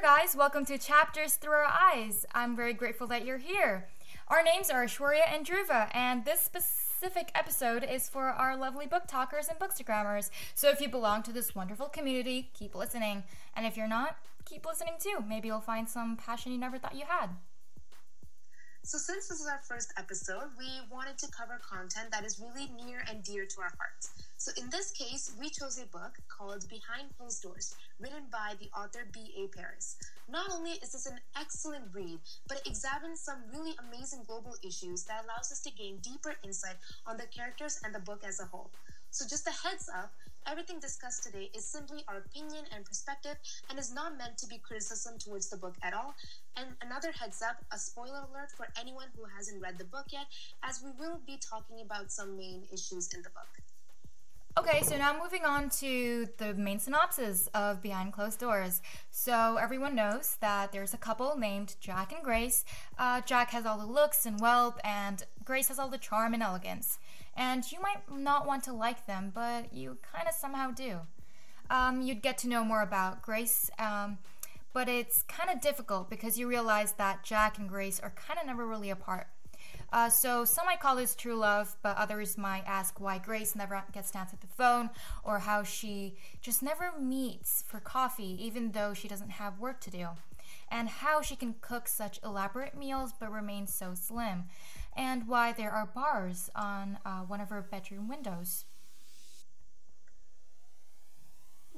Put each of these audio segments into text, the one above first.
guys. Welcome to Chapters Through Our Eyes. I'm very grateful that you're here. Our names are Aishwarya and Dhruva, and this specific episode is for our lovely book talkers and bookstagrammers. So if you belong to this wonderful community, keep listening. And if you're not, keep listening too. Maybe you'll find some passion you never thought you had. So, since this is our first episode, we wanted to cover content that is really near and dear to our hearts. So, in this case, we chose a book called Behind Closed Doors, written by the author B.A. Paris. Not only is this an excellent read, but it examines some really amazing global issues that allows us to gain deeper insight on the characters and the book as a whole. So, just a heads up everything discussed today is simply our opinion and perspective and is not meant to be criticism towards the book at all. And another heads up a spoiler alert for anyone who hasn't read the book yet, as we will be talking about some main issues in the book. Okay, so now moving on to the main synopsis of Behind Closed Doors. So everyone knows that there's a couple named Jack and Grace. Uh, Jack has all the looks and wealth, and Grace has all the charm and elegance. And you might not want to like them, but you kind of somehow do. Um, you'd get to know more about Grace, um, but it's kind of difficult because you realize that Jack and Grace are kind of never really apart. Uh, so some might call this true love, but others might ask why Grace never gets to answer the phone or how she just never meets for coffee even though she doesn't have work to do. And how she can cook such elaborate meals but remain so slim. And why there are bars on uh, one of her bedroom windows.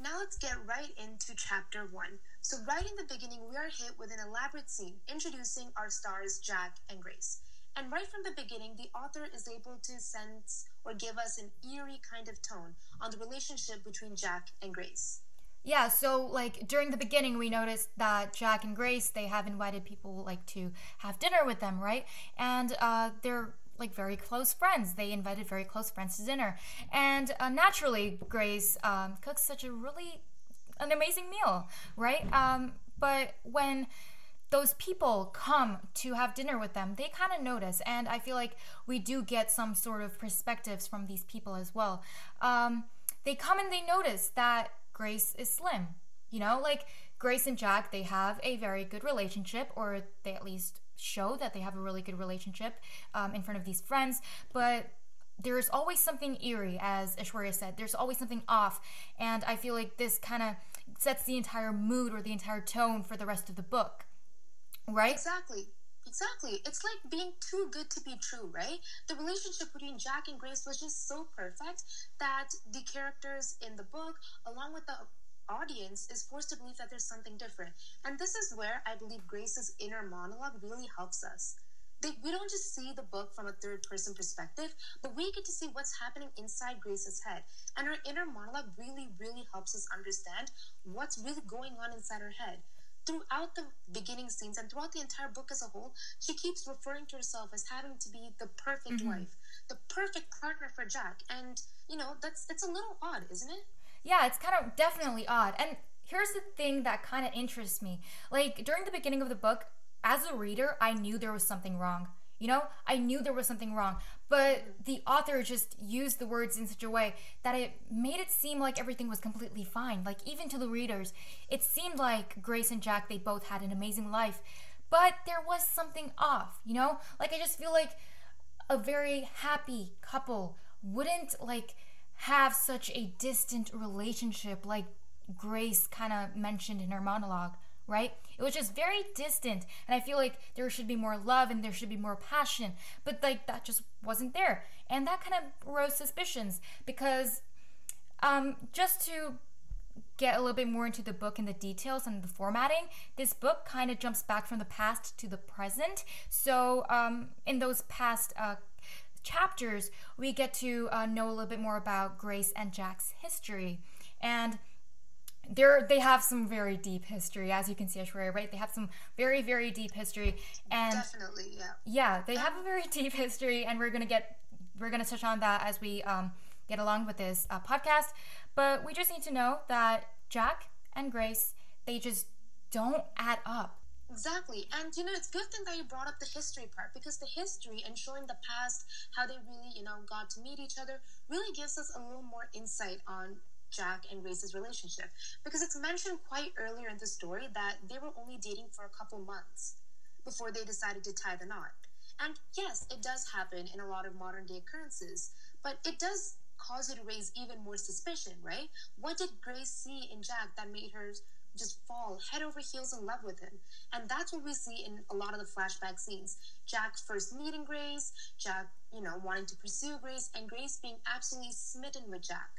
Now let's get right into chapter one. So, right in the beginning, we are hit with an elaborate scene introducing our stars, Jack and Grace. And right from the beginning, the author is able to sense or give us an eerie kind of tone on the relationship between Jack and Grace. Yeah, so like during the beginning, we noticed that Jack and Grace they have invited people like to have dinner with them, right? And uh, they're like very close friends. They invited very close friends to dinner, and uh, naturally, Grace um, cooks such a really an amazing meal, right? Um, but when those people come to have dinner with them, they kind of notice. And I feel like we do get some sort of perspectives from these people as well. Um, they come and they notice that Grace is slim. You know, like Grace and Jack, they have a very good relationship, or they at least show that they have a really good relationship um, in front of these friends. But there's always something eerie, as Aishwarya said. There's always something off. And I feel like this kind of sets the entire mood or the entire tone for the rest of the book. Right? Exactly. Exactly. It's like being too good to be true, right? The relationship between Jack and Grace was just so perfect that the characters in the book, along with the audience, is forced to believe that there's something different. And this is where I believe Grace's inner monologue really helps us. They, we don't just see the book from a third person perspective, but we get to see what's happening inside Grace's head. And her inner monologue really, really helps us understand what's really going on inside her head throughout the beginning scenes and throughout the entire book as a whole, she keeps referring to herself as having to be the perfect mm-hmm. wife, the perfect partner for Jack. And, you know, that's it's a little odd, isn't it? Yeah, it's kind of definitely odd. And here's the thing that kind of interests me. Like during the beginning of the book, as a reader, I knew there was something wrong. You know, I knew there was something wrong, but the author just used the words in such a way that it made it seem like everything was completely fine. Like, even to the readers, it seemed like Grace and Jack, they both had an amazing life, but there was something off, you know? Like, I just feel like a very happy couple wouldn't, like, have such a distant relationship like Grace kind of mentioned in her monologue right? It was just very distant. And I feel like there should be more love and there should be more passion. But like that just wasn't there. And that kind of rose suspicions because um, just to get a little bit more into the book and the details and the formatting, this book kind of jumps back from the past to the present. So um, in those past uh, chapters, we get to uh, know a little bit more about Grace and Jack's history. And they're they have some very deep history, as you can see, Aishwarya, right? They have some very very deep history, and definitely, yeah, yeah, they have a very deep history, and we're gonna get we're gonna touch on that as we um, get along with this uh, podcast. But we just need to know that Jack and Grace they just don't add up. Exactly. And you know, it's good thing that you brought up the history part because the history and showing the past, how they really, you know, got to meet each other, really gives us a little more insight on Jack and Grace's relationship because it's mentioned quite earlier in the story that they were only dating for a couple months before they decided to tie the knot. And yes, it does happen in a lot of modern day occurrences, but it does cause you to raise even more suspicion, right? What did Grace see in Jack that made her just fall head over heels in love with him? And that's what we see in a lot of the flashback scenes. Jack first meeting Grace, Jack, you know, wanting to pursue Grace, and Grace being absolutely smitten with Jack.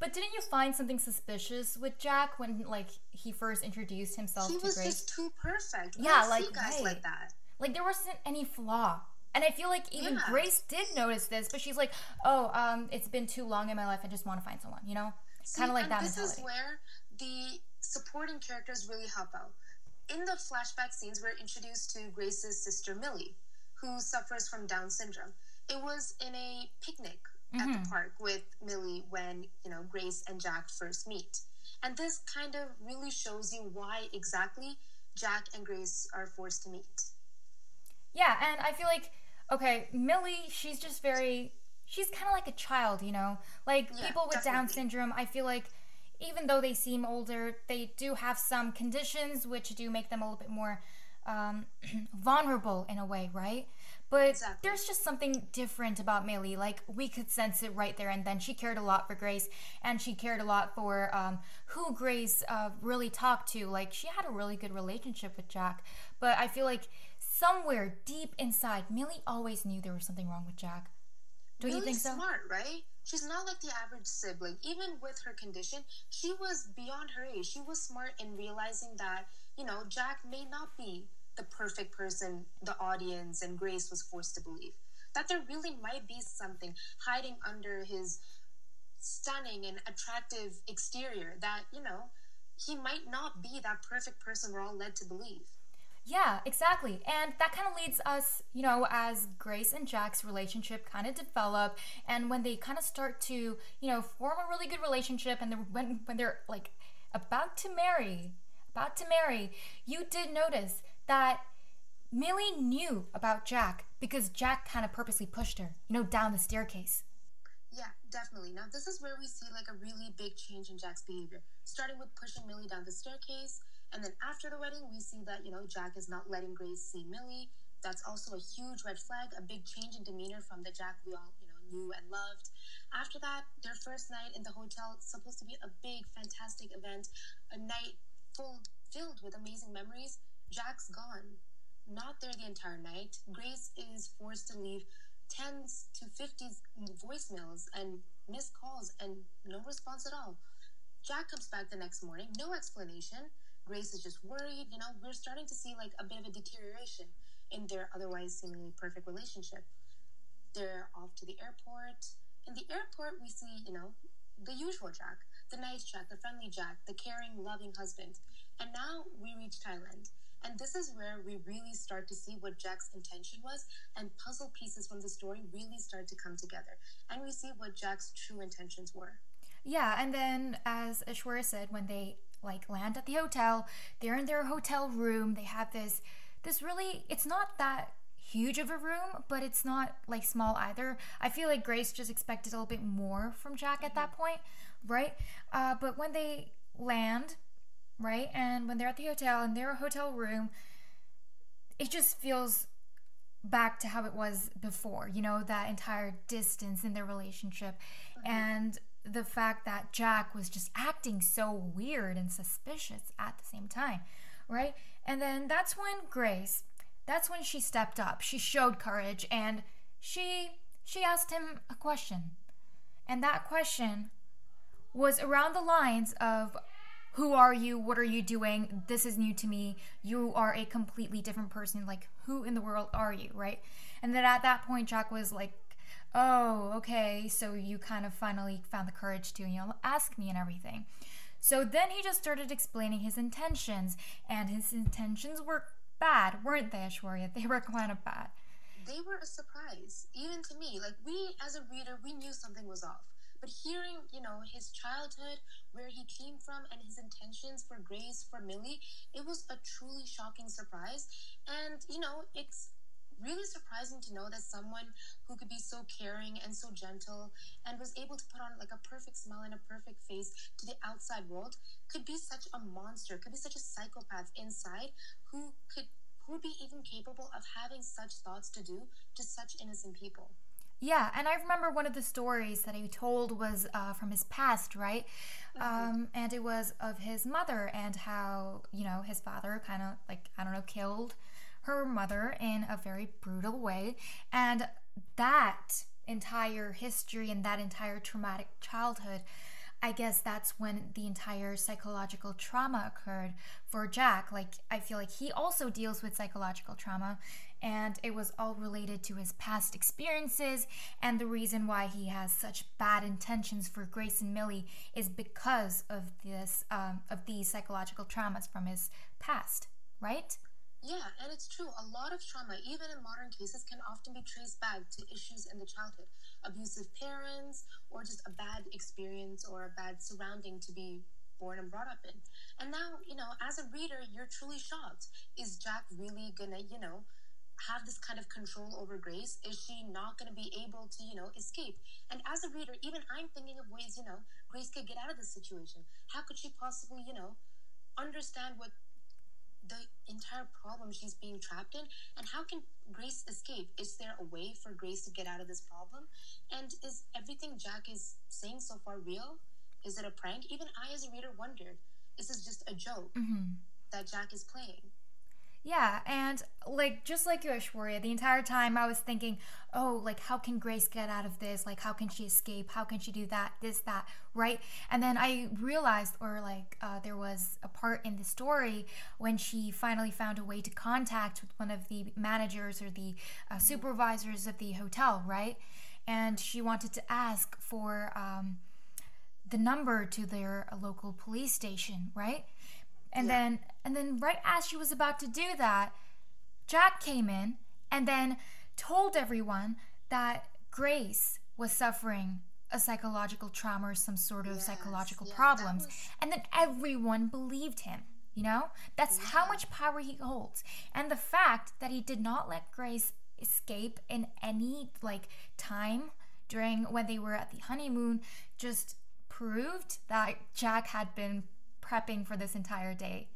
But didn't you find something suspicious with Jack when, like, he first introduced himself he to was Grace? just too perfect. We Yeah, like, guys right. like that. Like there wasn't any flaw. And I feel like even Yeah. Grace did notice this, but she's like, "Oh, um, it's been too long in my life. I just want to find someone," you know, kind of like that this mentality. is where the supporting characters really help out. In the flashback scenes, we're introduced to Grace's sister Millie, who suffers from Down syndrome. It was in a picnic at Mm-hmm. the park with Millie when you know Grace and Jack first meet, and this kind of really shows you why exactly Jack and Grace are forced to meet. Yeah, and I feel like okay, Millie, she's just very she's kind of like a child, you know? Like Yeah, people with Down syndrome, I feel like even though they seem older, they do have some conditions which do make them a little bit more um, vulnerable in a way, right? But Exactly. there's just something different about Millie. Like we could sense it right there and then. She cared a lot for Grace, and she cared a lot for um, who Grace uh, really talked to. Like she had a really good relationship with Jack, but I feel like somewhere deep inside, Millie always knew there was something wrong with Jack. Don't you think so? smart, right? She's not like the average sibling. Even with her condition, she was beyond her age. She was smart in realizing that, you know, Jack may not be the perfect person the audience and Grace was forced to believe. That there really might be something hiding under his stunning and attractive exterior that, you know, he might not be that perfect person we're all led to believe. Yeah, exactly. And that kind of leads us, you know, as Grace and Jack's relationship kind of develop and when they kind of start to, you know, form a really good relationship and they're, when when they're like about to marry, about to marry, you did notice that Millie knew about Jack because Jack kind of purposely pushed her, you know, down the staircase. Yeah, definitely. Now, this is where we see like a really big change in Jack's behavior, starting with pushing Millie down the staircase. And then after the wedding, we see that, you know, Jack is not letting Grace see Millie. That's also a huge red flag, a big change in demeanor from the Jack we all, you know, knew and loved. After that, their first night in the hotel, supposed to be a big, fantastic event, a night full filled with amazing memories. Jack's gone. Not there the entire night. Grace is forced to leave tens to 50s voicemails and missed calls and no response at all. Jack comes back the next morning, no explanation. Grace is just worried. You know, we're starting to see like a bit of a deterioration in their otherwise seemingly perfect relationship. They're off to the airport. In the airport, we see, you know, the usual Jack, the nice Jack, the friendly Jack, the caring, loving husband. And now we reach Thailand. And this is where we really start to see what Jack's intention was, and puzzle pieces from the story really start to come together. And we see what Jack's true intentions were. Yeah, and then as Aishwarya said, when they like land at the hotel, they're in their hotel room. They have this this really it's not that huge of a room, but it's not like small either. I feel like Grace just expected a little bit more from Jack at that point, right? Uh, but when they land, right, and when they're at the hotel in their hotel room, it just feels back to how it was before, you know, that entire distance in their relationship. Mm-hmm. And the fact that Jack was just acting so weird and suspicious at the same time, right? And then that's when Grace, that's when she stepped up. She showed courage and she she asked him a question. And that question was around the lines of who are you? What are you doing? This is new to me. You are a completely different person. Like, who in the world are you? Right? And then at that point, Jack was like, oh, okay. So you kind of finally found the courage to, you know, ask me and everything. So then he just started explaining his intentions, and his intentions were bad, weren't they, Aishwarya? They were kind of bad. They were a surprise, even to me. Like, we as a reader, we knew something was off. But hearing, you know, his childhood, where he came from, and his intentions for Grace, for Millie, it was a truly shocking surprise. And, you know, it's really surprising to know that someone who could be so caring and so gentle and was able to put on like a perfect smile and a perfect face to the outside world could be such a monster, could be such a psychopath inside who could who would be even capable of having such thoughts to do to such innocent people. Yeah, and I remember one of the stories that he told was uh, from his past, right? Mm-hmm. Um, and it was of his mother and how, you know, his father kind of, like, I don't know, killed her mother in a very brutal way. And that entire history and that entire traumatic childhood I guess that's when the entire psychological trauma occurred for Jack. Like, I feel like he also deals with psychological trauma, and it was all related to his past experiences. And the reason why he has such bad intentions for Grace and Millie is because of this, um, of these psychological traumas from his past, right? Yeah, and it's true. A lot of trauma, even in modern cases, can often be traced back to issues in the childhood abusive parents, or just a bad experience or a bad surrounding to be born and brought up in. And now, you know, as a reader, you're truly shocked. Is Jack really gonna, you know, have this kind of control over Grace? Is she not going to be able to, you know, escape? And as a reader, even I'm thinking of ways, you know, Grace could get out of this situation. How could she possibly, you know, understand what the entire problem she's being trapped in and how can grace escape is there a way for grace to get out of this problem and is everything jack is saying so far real is it a prank even i as a reader wondered is this just a joke mm-hmm. that jack is playing yeah, and like just like you, Aishwarya, the entire time I was thinking, oh, like how can Grace get out of this? Like how can she escape? How can she do that? This, that, right? And then I realized, or like uh, there was a part in the story when she finally found a way to contact with one of the managers or the uh, supervisors of the hotel, right? And she wanted to ask for um, the number to their local police station, right? And yeah. then and then right as she was about to do that, Jack came in and then told everyone that Grace was suffering a psychological trauma or some sort of yes, psychological yeah, problems. Was... And then everyone believed him. You know? That's yeah. how much power he holds. And the fact that he did not let Grace escape in any like time during when they were at the honeymoon just proved that Jack had been prepping for this entire day.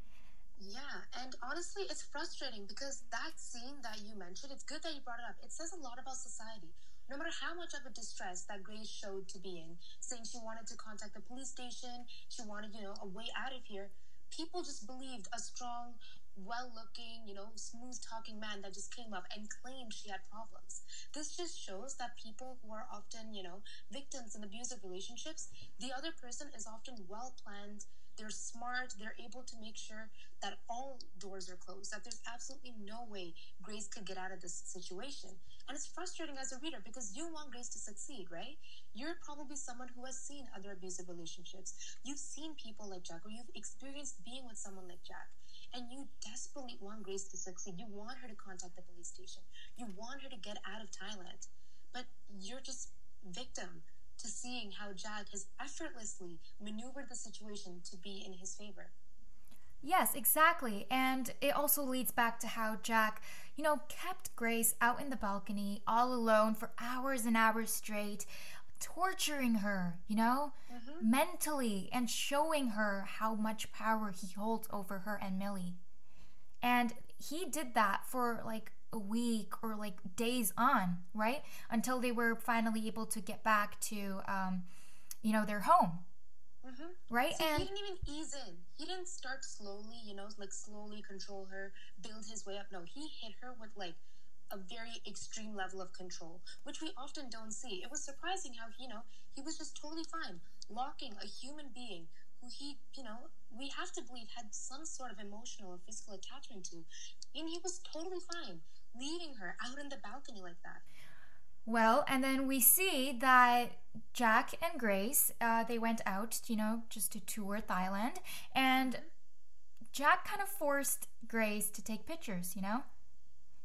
Yeah, and honestly, it's frustrating because that scene that you mentioned, it's good that you brought it up. It says a lot about society. No matter how much of a distress that Grace showed to be in, saying she wanted to contact the police station, she wanted, you know, a way out of here, people just believed a strong, well looking, you know, smooth talking man that just came up and claimed she had problems. This just shows that people who are often, you know, victims in abusive relationships, the other person is often well planned they're smart. They're able to make sure that all doors are closed, that there's absolutely no way Grace could get out of this situation. And it's frustrating as a reader because you want Grace to succeed, right? You're probably someone who has seen other abusive relationships. You've seen people like Jack, or you've experienced being with someone like Jack. And you desperately want Grace to succeed. You want her to contact the police station. You want her to get out of Thailand. But you're just victim to seeing how Jack has effortlessly maneuvered the situation to be in his favor. Yes, exactly. And it also leads back to how Jack, you know, kept Grace out in the balcony all alone for hours and hours straight, torturing her, you know, mm-hmm. mentally and showing her how much power he holds over her and Millie. And he did that for like a week or like days on, right? Until they were finally able to get back to, um, you know, their home. Mm-hmm. Right? So and he didn't even ease in. He didn't start slowly, you know, like slowly control her, build his way up. No, he hit her with like a very extreme level of control, which we often don't see. It was surprising how, you know, he was just totally fine, locking a human being who he, you know, we have to believe had some sort of emotional or physical attachment to. And he was totally fine leaving her out in the balcony like that. Well, and then we see that Jack and Grace, uh, they went out, you know, just to tour Thailand, and Jack kind of forced Grace to take pictures, you know,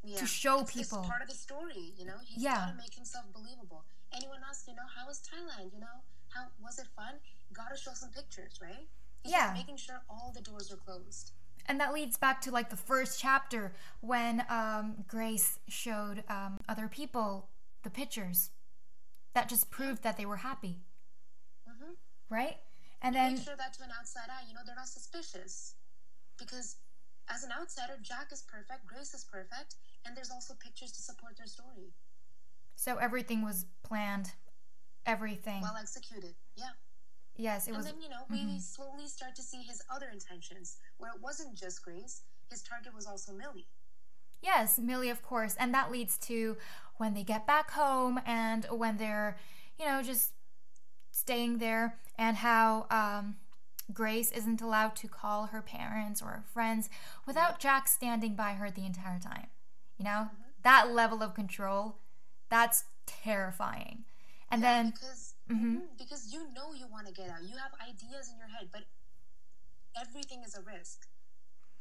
yeah. to show it's, people. It's part of the story, you know. He's yeah. got to make himself believable. Anyone else, you know, how was Thailand? You know, how was it fun? Got to show some pictures, right? He's yeah. making sure all the doors are closed. And that leads back to like the first chapter when um, Grace showed um, other people the pictures. That just proved that they were happy. Mm-hmm. Right? And then. then. Make sure that to an outside eye, you know, they're not suspicious. Because as an outsider, Jack is perfect, Grace is perfect, and there's also pictures to support their story. So everything was planned. Everything. Well executed, yeah. Yes, it and was. then, you know, we mm-hmm. slowly start to see his other intentions, where it wasn't just Grace, his target was also Millie. Yes, Millie, of course. And that leads to when they get back home and when they're, you know, just staying there, and how um, Grace isn't allowed to call her parents or her friends without Jack standing by her the entire time. You know, mm-hmm. that level of control, that's terrifying. And yeah, then. Because Mm-hmm. Because you know you want to get out. You have ideas in your head, but everything is a risk.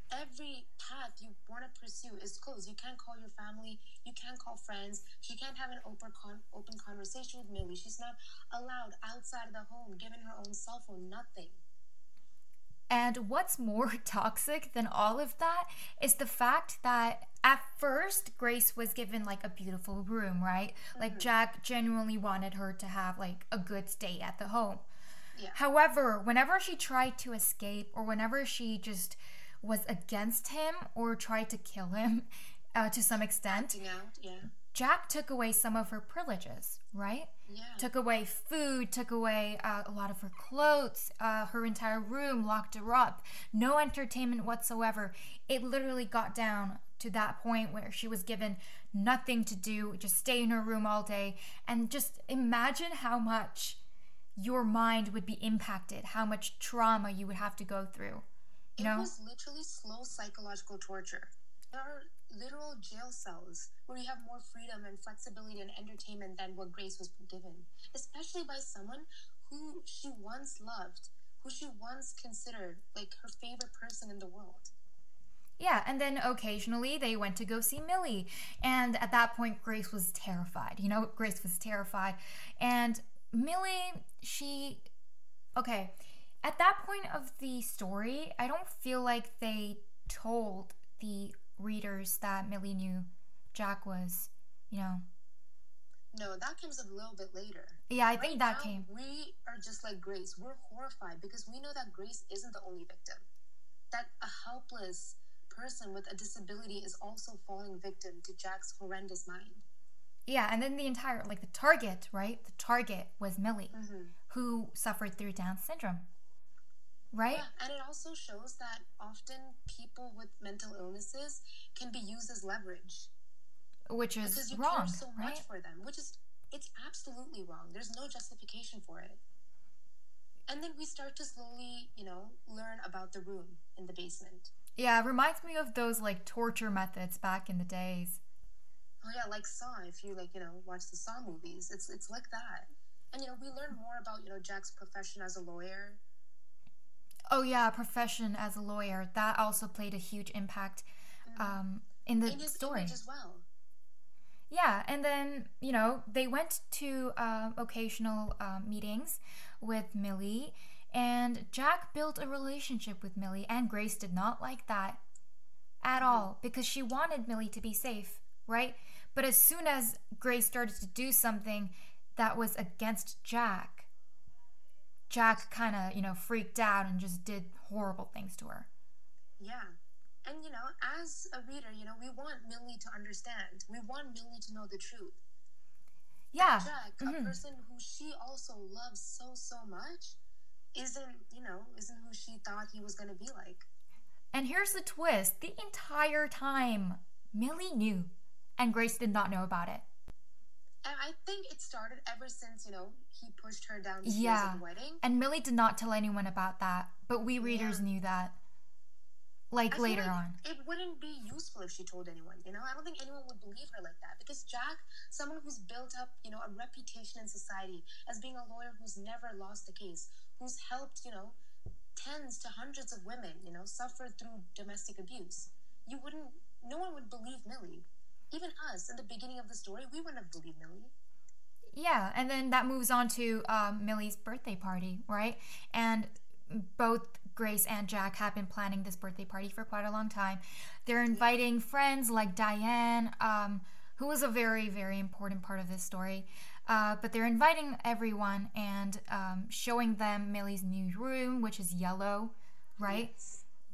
Every path you want to pursue is closed. You can't call your family. You can't call friends. She can't have an open con- open conversation with Millie. She's not allowed outside of the home, given her own cell phone. Nothing. And what's more toxic than all of that is the fact that at first Grace was given like a beautiful room, right? Mm-hmm. Like Jack genuinely wanted her to have like a good stay at the home. Yeah. However, whenever she tried to escape or whenever she just was against him or tried to kill him uh, to some extent, yeah. Jack took away some of her privileges, right? Yeah. Took away food, took away uh, a lot of her clothes, uh, her entire room, locked her up. No entertainment whatsoever. It literally got down to that point where she was given nothing to do, just stay in her room all day. And just imagine how much your mind would be impacted, how much trauma you would have to go through. You it know? was literally slow psychological torture. There are literal jail cells where you have more freedom and flexibility and entertainment than what Grace was given, especially by someone who she once loved, who she once considered like her favorite person in the world. Yeah, and then occasionally they went to go see Millie. And at that point, Grace was terrified. You know, Grace was terrified. And Millie, she. Okay, at that point of the story, I don't feel like they told the readers that Millie knew Jack was, you know. No, that comes a little bit later. Yeah, I right think that now, came. We are just like Grace. We're horrified because we know that Grace isn't the only victim. That a helpless person with a disability is also falling victim to Jack's horrendous mind. Yeah, and then the entire, like the target, right? The target was Millie, mm-hmm. who suffered through Down syndrome right? Yeah, and it also shows that often people with mental illnesses can be used as leverage, which is because you wrong, care so right? much for them, which is it's absolutely wrong. There's no justification for it. And then we start to slowly, you know, learn about the room in the basement. Yeah, it reminds me of those like torture methods back in the days. Oh yeah, like Saw. If you like, you know, watch the Saw movies, it's it's like that. And you know, we learn more about you know Jack's profession as a lawyer, Oh yeah, profession as a lawyer that also played a huge impact mm-hmm. um, in the in story as well. Yeah, and then you know they went to uh, occasional uh, meetings with Millie, and Jack built a relationship with Millie, and Grace did not like that at mm-hmm. all because she wanted Millie to be safe, right? But as soon as Grace started to do something that was against Jack, Jack kind of, you know, freaked out and just did horrible things to her. Yeah. And, you know, as a reader, you know, we want Millie to understand. We want Millie to know the truth. Yeah. Jack, mm-hmm. a person who she also loves so, so much, isn't, you know, isn't who she thought he was going to be like. And here's the twist the entire time, Millie knew, and Grace did not know about it. And I think it started ever since, you know, he pushed her down the yeah. at the wedding. And Millie did not tell anyone about that, but we readers yeah. knew that. Like I later like on. It wouldn't be useful if she told anyone, you know? I don't think anyone would believe her like that. Because Jack, someone who's built up, you know, a reputation in society as being a lawyer who's never lost a case, who's helped, you know, tens to hundreds of women, you know, suffer through domestic abuse. You wouldn't no one would believe Millie. Even us in the beginning of the story, we wouldn't have believed Millie. Yeah, and then that moves on to um, Millie's birthday party, right? And both Grace and Jack have been planning this birthday party for quite a long time. They're inviting friends like Diane, um, who was a very, very important part of this story. Uh, but they're inviting everyone and um, showing them Millie's new room, which is yellow, right?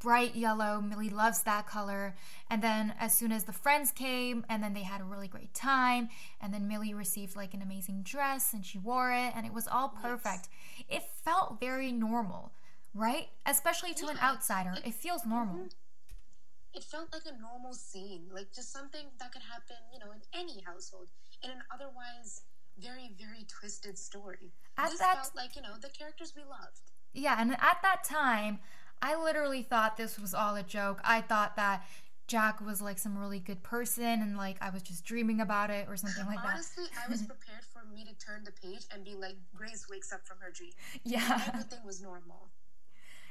Bright yellow. Millie loves that color. And then as soon as the friends came, and then they had a really great time, and then Millie received like an amazing dress and she wore it, and it was all perfect. It felt very normal, right? Especially to an outsider, it feels normal. Mm-hmm. It felt like a normal scene, like just something that could happen, you know, in any household, in an otherwise very, very twisted story. At this that- felt like, you know, the characters we loved. Yeah, and at that time, I literally thought this was all a joke. I thought that Jack was like some really good person and like I was just dreaming about it or something like that. Honestly, I was prepared for me to turn the page and be like, Grace wakes up from her dream. Yeah. Everything was normal.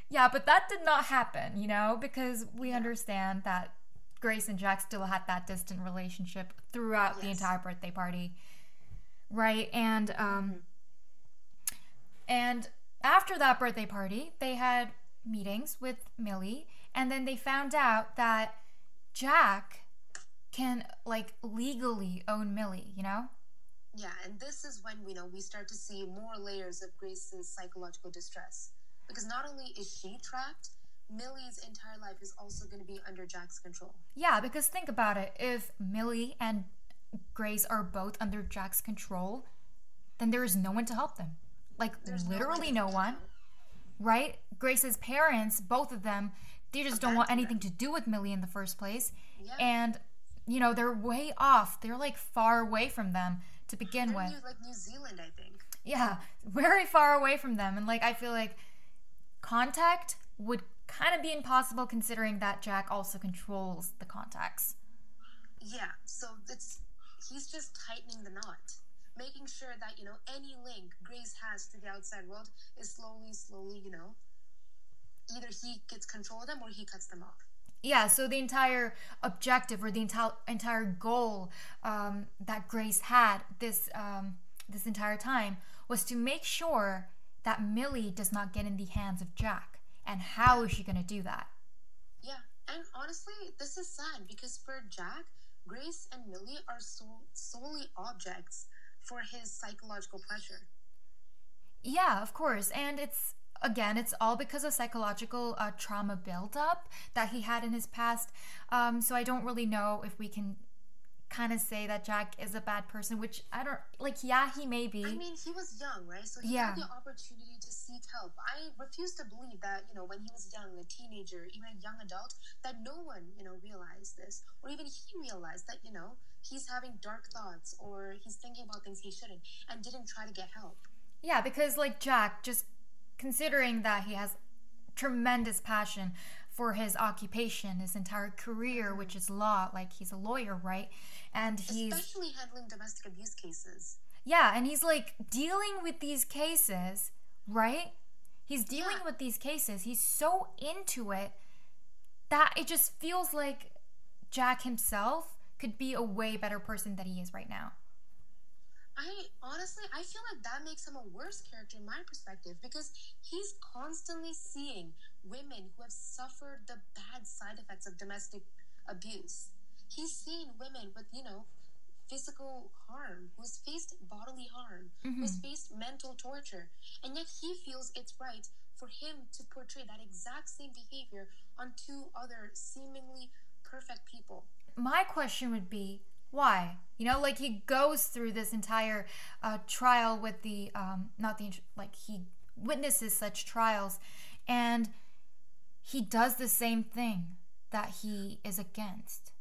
Yeah, but that did not happen, you know, because we understand that Grace and Jack still had that distant relationship throughout the entire birthday party. Right? And um and after that birthday party, they had meetings with Millie and then they found out that Jack can like legally own Millie, you know? Yeah, and this is when we know we start to see more layers of Grace's psychological distress. Because not only is she trapped, Millie's entire life is also going to be under Jack's control. Yeah, because think about it. If Millie and Grace are both under Jack's control, then there is no one to help them. Like There's literally one no one. Right? Grace's parents, both of them, they just don't want anything to do with Millie in the first place. Yeah. And you know, they're way off. They're like far away from them to begin They're with. New, like New Zealand, I think. Yeah, very far away from them. And like I feel like contact would kind of be impossible considering that Jack also controls the contacts. Yeah, so it's he's just tightening the knot, making sure that you know any link Grace has to the outside world is slowly, slowly, you know, either he gets control of them or he cuts them off. Yeah, so the entire objective or the entire entire goal um, that Grace had this um, this entire time was to make sure that Millie does not get in the hands of Jack. And how is she going to do that? Yeah, and honestly, this is sad because for Jack, Grace and Millie are so, solely objects for his psychological pleasure. Yeah, of course. And it's again, it's all because of psychological uh, trauma buildup that he had in his past. Um, so I don't really know if we can kind of say that Jack is a bad person, which I don't like. Yeah, he may be. I mean, he was young, right? So he Yeah. had the opportunity to seek help. I refuse to believe that, you know, when he was young, a teenager, even a young adult, that no one, you know, realized this. Or even he realized that, you know, he's having dark thoughts or he's thinking about things he shouldn't and didn't try to get help. Yeah, because like Jack, just considering that he has tremendous passion for his occupation, his entire career, mm-hmm. which is law, like he's a lawyer, right? And he's Especially handling domestic abuse cases. yeah, and he's like dealing with these cases, right? He's dealing Yeah. with these cases. He's so into it that it just feels like Jack himself could be a way better person than he is right now. I honestly, I feel like that makes him a worse character in my perspective because he's constantly seeing women who have suffered the bad side effects of domestic abuse. He's seen women with, you know, physical harm, who's faced bodily harm, mm-hmm. who's faced mental torture, and yet he feels it's right for him to portray that exact same behavior on two other seemingly perfect people. My question would be why you know like he goes through this entire uh, trial with the um not the like he witnesses such trials and he does the same thing that he is against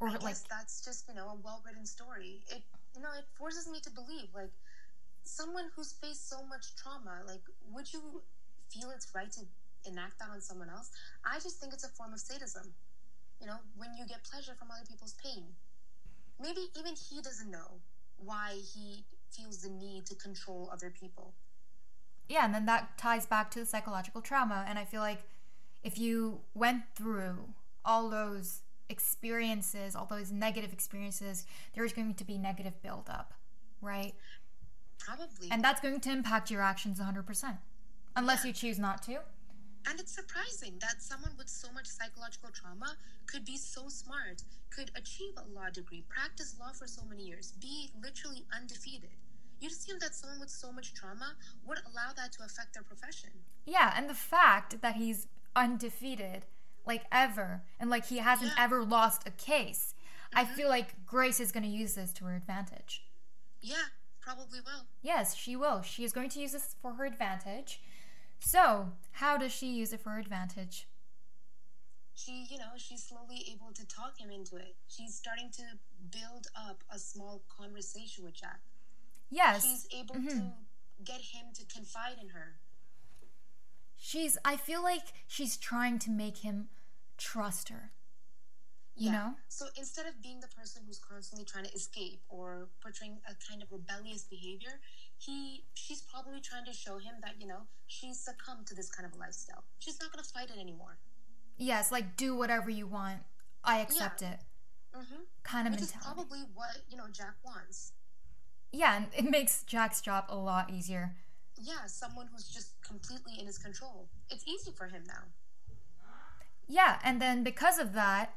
or I like that's just you know a well written story. It you know it forces me to believe like someone who's faced so much trauma. Like, would you feel it's right to enact that on someone else? I just think it's a form of sadism. You know, when you get pleasure from other people's pain. Maybe even he doesn't know why he feels the need to control other people. yeah and then that ties back to the psychological trauma and i feel like if you went through all those experiences all those negative experiences there's going to be negative buildup right Probably. and that's going to impact your actions 100% unless you choose not to And it's surprising that someone with so much psychological trauma could be so smart, could achieve a law degree, practice law for so many years, be literally undefeated. You'd assume that someone with so much trauma would allow that to affect their profession. Yeah, and the fact that he's undefeated, like ever, and like he hasn't Yeah. ever lost a case, I mm-hmm. feel like Grace is going to use this to her advantage. Yeah, probably will. Yes, she will. She is going to use this for her advantage. So, how does she use it for her advantage? She, you know, she's slowly able to talk him into it. She's starting to build up a small conversation with Jack. Yes. She's able Mhm. to get him to confide in her. She's I feel like she's trying to make him trust her. You know? So instead of being the person who's constantly trying to escape or portraying a kind of rebellious behavior, he she's probably trying to show him that, you know, she's succumbed to this kind of a lifestyle. She's not gonna fight it anymore. Yes, like do whatever you want. I accept it. Mm-hmm. Kind of Which is mentality. probably what, you know, Jack wants. yeah, and it makes Jack's job a lot easier. Yeah, someone who's just completely in his control. It's easy for him now. Yeah, and then because of that,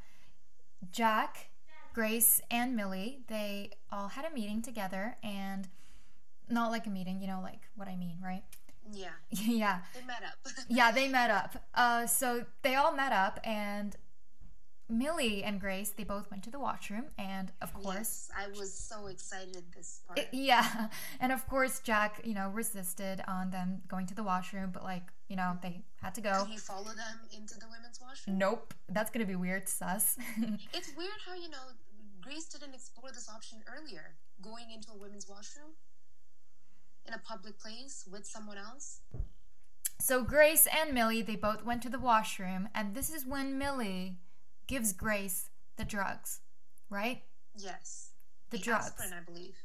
Jack, Grace, and Millie, they all had a meeting together and not like a meeting, you know, like what I mean, right? Yeah. yeah. They met up. Yeah, they met up. Uh, so they all met up, and Millie and Grace, they both went to the washroom, and of course, Yes, I was so excited this part. it- yeah, and of course, Jack, you know, resisted on them going to the washroom, but like, you know, they had to go. Did he follow them into the women's washroom? Nope, that's gonna be weird, sus. It's weird how, you know, Grace didn't explore this option earlier, going into a women's washroom in a public place with someone else. so Grace and Millie, they both went to the washroom, and this is when Millie gives Grace the drugs, right? Yes. The drugs. aspirin, I believe.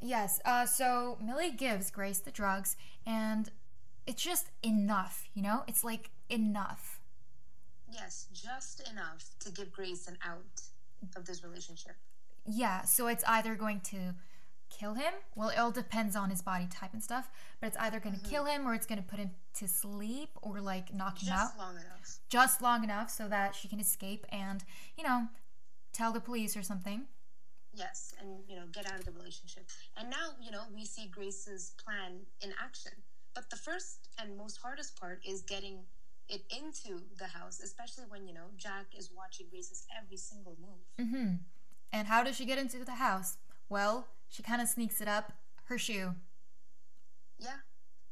Yes. Uh, so Millie gives Grace the drugs, and it's just enough, you know? It's like enough. Yes, just enough to give Grace an out of this relationship. Yeah. So it's either going to kill him. Well, it all depends on his body type and stuff, but it's either going to kill him or it's going to put him to sleep or like knock him out Just long enough. just long enough so that she can escape and, you know, tell the police or something. Yes, and you know, get out of the relationship. And now, you know, we see Grace's plan in action. But the first and most hardest part is getting it into the house, especially when, you know, Jack is watching Grace's every single move. Mm-hmm. And how does she get into the house? Well, she kind of sneaks it up her shoe. Yeah.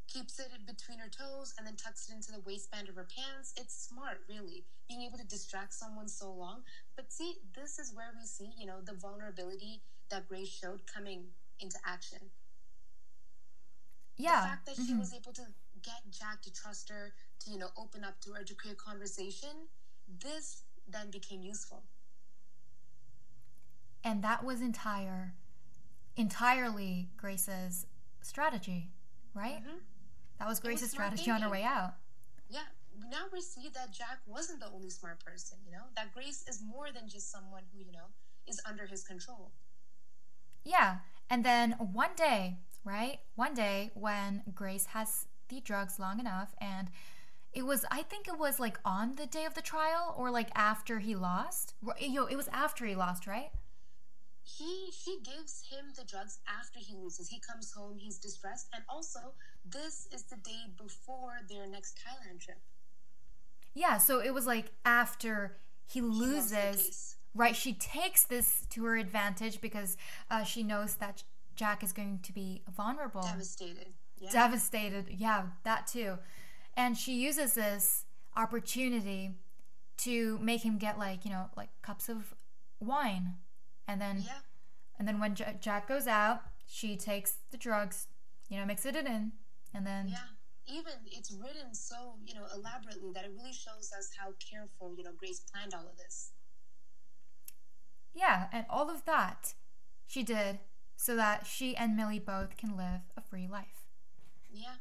Keeps it between her toes and then tucks it into the waistband of her pants. It's smart, really, being able to distract someone so long. But see, this is where we see, you know, the vulnerability that Grace showed coming into action. Yeah. the fact that she mhm. was able to get Jack to trust her, to you know, open up to her, to create conversation, this then became useful. And that was entire entirely Grace's strategy, right? Mhm. That was Grace's smart strategy on her way out. Yeah, now we see that Jack wasn't the only smart person. You know, that Grace is more than just someone who you know is under his control. Yeah. And then one day, right? One day when Grace has the drugs long enough and it was I think it was like on the day of the trial or like after he lost. Yo, it was after he lost, right? He she gives him the drugs after he loses. He comes home, he's distressed, and also this is the day before their next Thailand trip. Yeah, so it was like after he loses. Right, she takes this to her advantage because uh, she knows that Jack is going to be vulnerable, devastated. Yeah. devastated. Yeah, that too. And she uses this opportunity to make him get like you know like cups of wine, and then yeah. and then when J- Jack goes out, she takes the drugs, you know, mixes it in, and then Yeah. Even it's written so, you know, elaborately that it really shows us how careful, you know, Grace planned all of this. yeah, and all of that she did so that she and Millie both can live a free life. Yeah.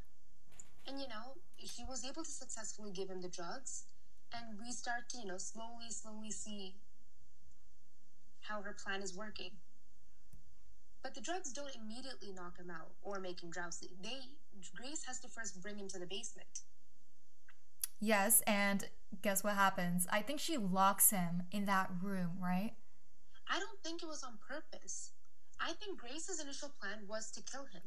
And, you know, she was able to successfully give him the drugs. And we start to, you know, slowly, slowly see how her plan is working. But the drugs don't immediately knock him out or make him drowsy. They Grace has to first bring him to the basement. Yes, and guess what happens? I think she locks him in that room, right? I don't think it was on purpose. I think Grace's initial plan was to kill him.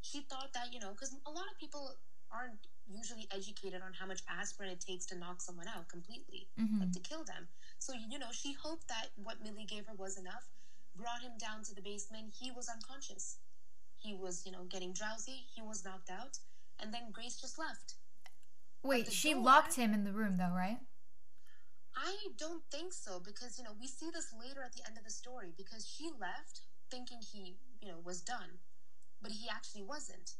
She thought that, you know, because a lot of people aren't usually educated on how much aspirin it takes to knock someone out completely, Mhm. like to kill them. So, you know, she hoped that what Millie gave her was enough, brought him down to the basement. He was unconscious. He was, you know, getting drowsy. He was knocked out. And then Grace just left. Wait, she door- locked him in the room though, right? I don't think so because, you know, we see this later at the end of the story because she left thinking he, you know, was done, but he actually wasn't.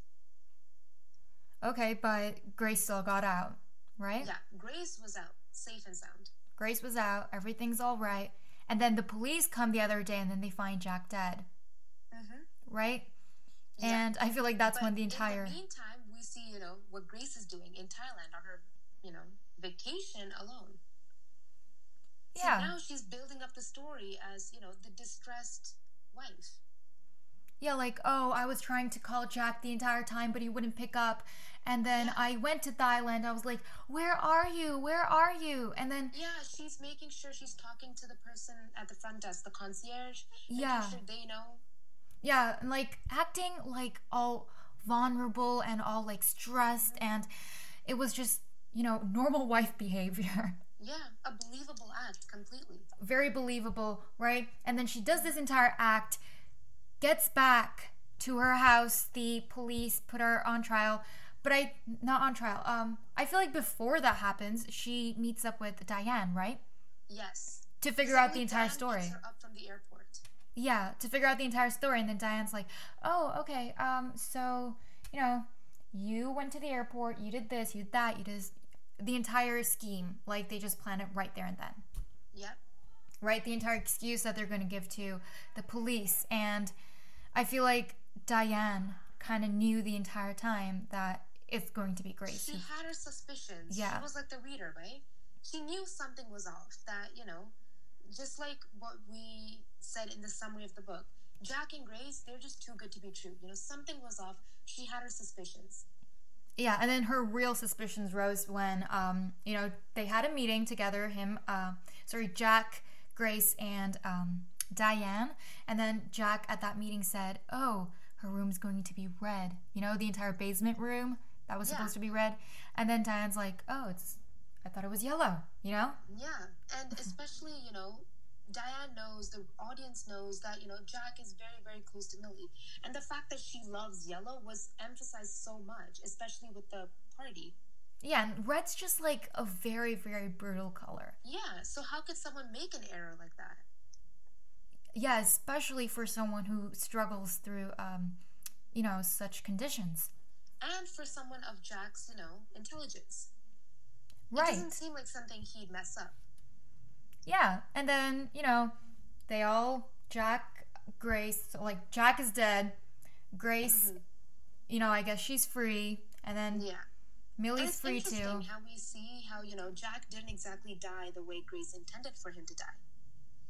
Okay, but Grace still got out, right? Yeah, Grace was out, safe and sound. Grace was out, everything's all right. And then the police come the other day and then they find Jack dead, Mm-hmm. right? Yeah. And I feel like that's but when the entire In the meantime, we see, you know, what Grace is doing in Thailand on her, you know, vacation alone. So Yeah. now she's building up the story as, you know, the distressed wife. Yeah, like, oh, I was trying to call Jack the entire time, but he wouldn't pick up. And then Yeah. I went to Thailand. I was like, where are you? Where are you? And then, Yeah, she's making sure she's talking to the person at the front desk, the concierge, making Yeah. sure they know. yeah, and like acting like all vulnerable and all like stressed. Mm-hmm. And it was just, you know, normal wife behavior. Yeah, a believable act completely. Very believable, right? And then she does this entire act, gets back to her house. The police put her on trial. But I, not on trial. Um, I feel like before that happens, she meets up with Diane, right? Yes. To figure out the entire Dan story. up from the airport. Yeah, to figure out the entire story. And then Diane's like, oh, okay. Um, so, you know, you went to the airport, you did this, you did that, you did the entire scheme. Like they just plan it right there and then. Yep. Right? The entire excuse that they're going to give to the police. And I feel like Diane kind of knew the entire time that it's going to be Grace. She had her suspicions. Yeah. She was like the reader, right? She knew something was off. That, you know, just like what we said in the summary of the book, Jack and Grace, they're just too good to be true. You know, something was off. She had her suspicions. Yeah, and then her real suspicions rose when, um, you know, they had a meeting together. Him, uh, sorry, Jack, Grace, and um, Diane. And then Jack at that meeting said, "Oh, her room's going to be red. You know, the entire basement room that was Yeah. supposed to be red." And then Diane's like, "Oh, it's, I thought it was yellow. You know." Yeah. And especially, you know, Diane knows, the audience knows that, you know, Jack is very, very close to Millie. And the fact that she loves yellow was emphasized so much, especially with the party. Yeah, and red's just like a very, very brutal color. Yeah. So how could someone make an error like that? Yeah, especially for someone who struggles through, um, you know, such conditions. And for someone of Jack's, you know, intelligence. Right. It doesn't seem like something he'd mess up. Yeah, and then you know, they all Jack, Grace, so, like Jack is dead. Grace, you know, I guess she's free, and then Yeah. Millie's it's free interesting too. how we see how, you know, Jack didn't exactly die the way Grace intended for him to die.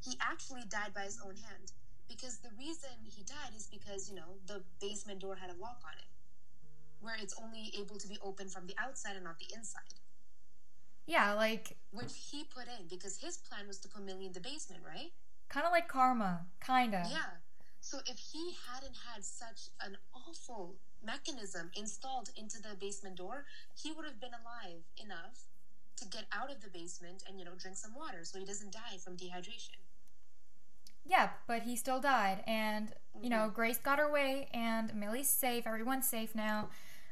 He actually died by his own hand. Because the reason he died is because, you know, the basement door had a lock on it. Where it's only able to be opened from the outside and not the inside. Yeah, like Which he put in because his plan was to put Millie in the basement, right? kind of like karma, kinda. Yeah. So if he hadn't had such an awful mechanism installed into the basement door, he would have been alive enough to get out of the basement and, you know, drink some water so he doesn't die from dehydration. Yeah, but he still died, and you know, Grace got her way, and Millie's safe. Everyone's safe now.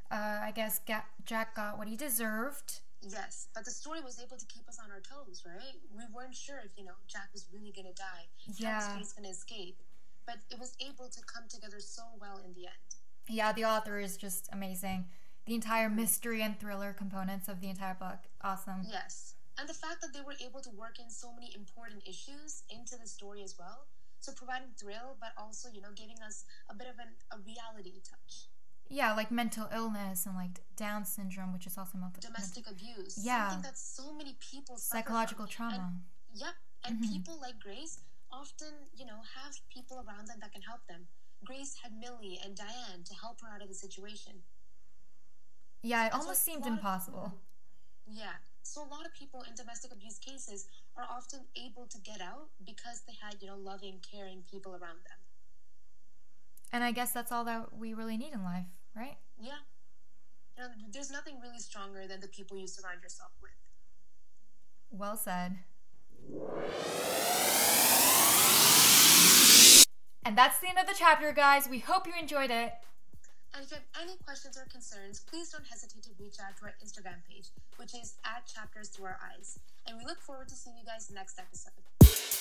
Uh, I guess Ga- Jack got what he deserved. Yes, but the story was able to keep us on our toes, right? We weren't sure if, you know, Jack was really going to die. Yeah. How was going to escape? But it was able to come together so well in the end. Yeah, the author is just amazing. The entire mystery and thriller components of the entire book, awesome. Yes. And the fact that they were able to work in so many important issues into the story as well. So providing thrill, but also, you know, giving us a bit of an, a reality touch. Yeah, like mental illness and like Down syndrome, which is also mental Domestic abuse. Yeah. Something that so many people psychological trauma. And, yep. And Mhm. people like Grace often, you know, have people around them that can help them. Grace had Millie and Diane to help her out of the situation. yeah, it so almost seemed lot of- impossible. Yeah. So a lot of people in domestic abuse cases are often able to get out because they had, you know, loving, caring people around them. And I guess that's all that we really need in life, right? Yeah. You know, there's nothing really stronger than the people you surround yourself with. Well said. And that's the end of the chapter, guys. We hope you enjoyed it. And if you have any questions or concerns, please don't hesitate to reach out to our Instagram page, which is at Chapters Through Our Eyes. And we look forward to seeing you guys next episode.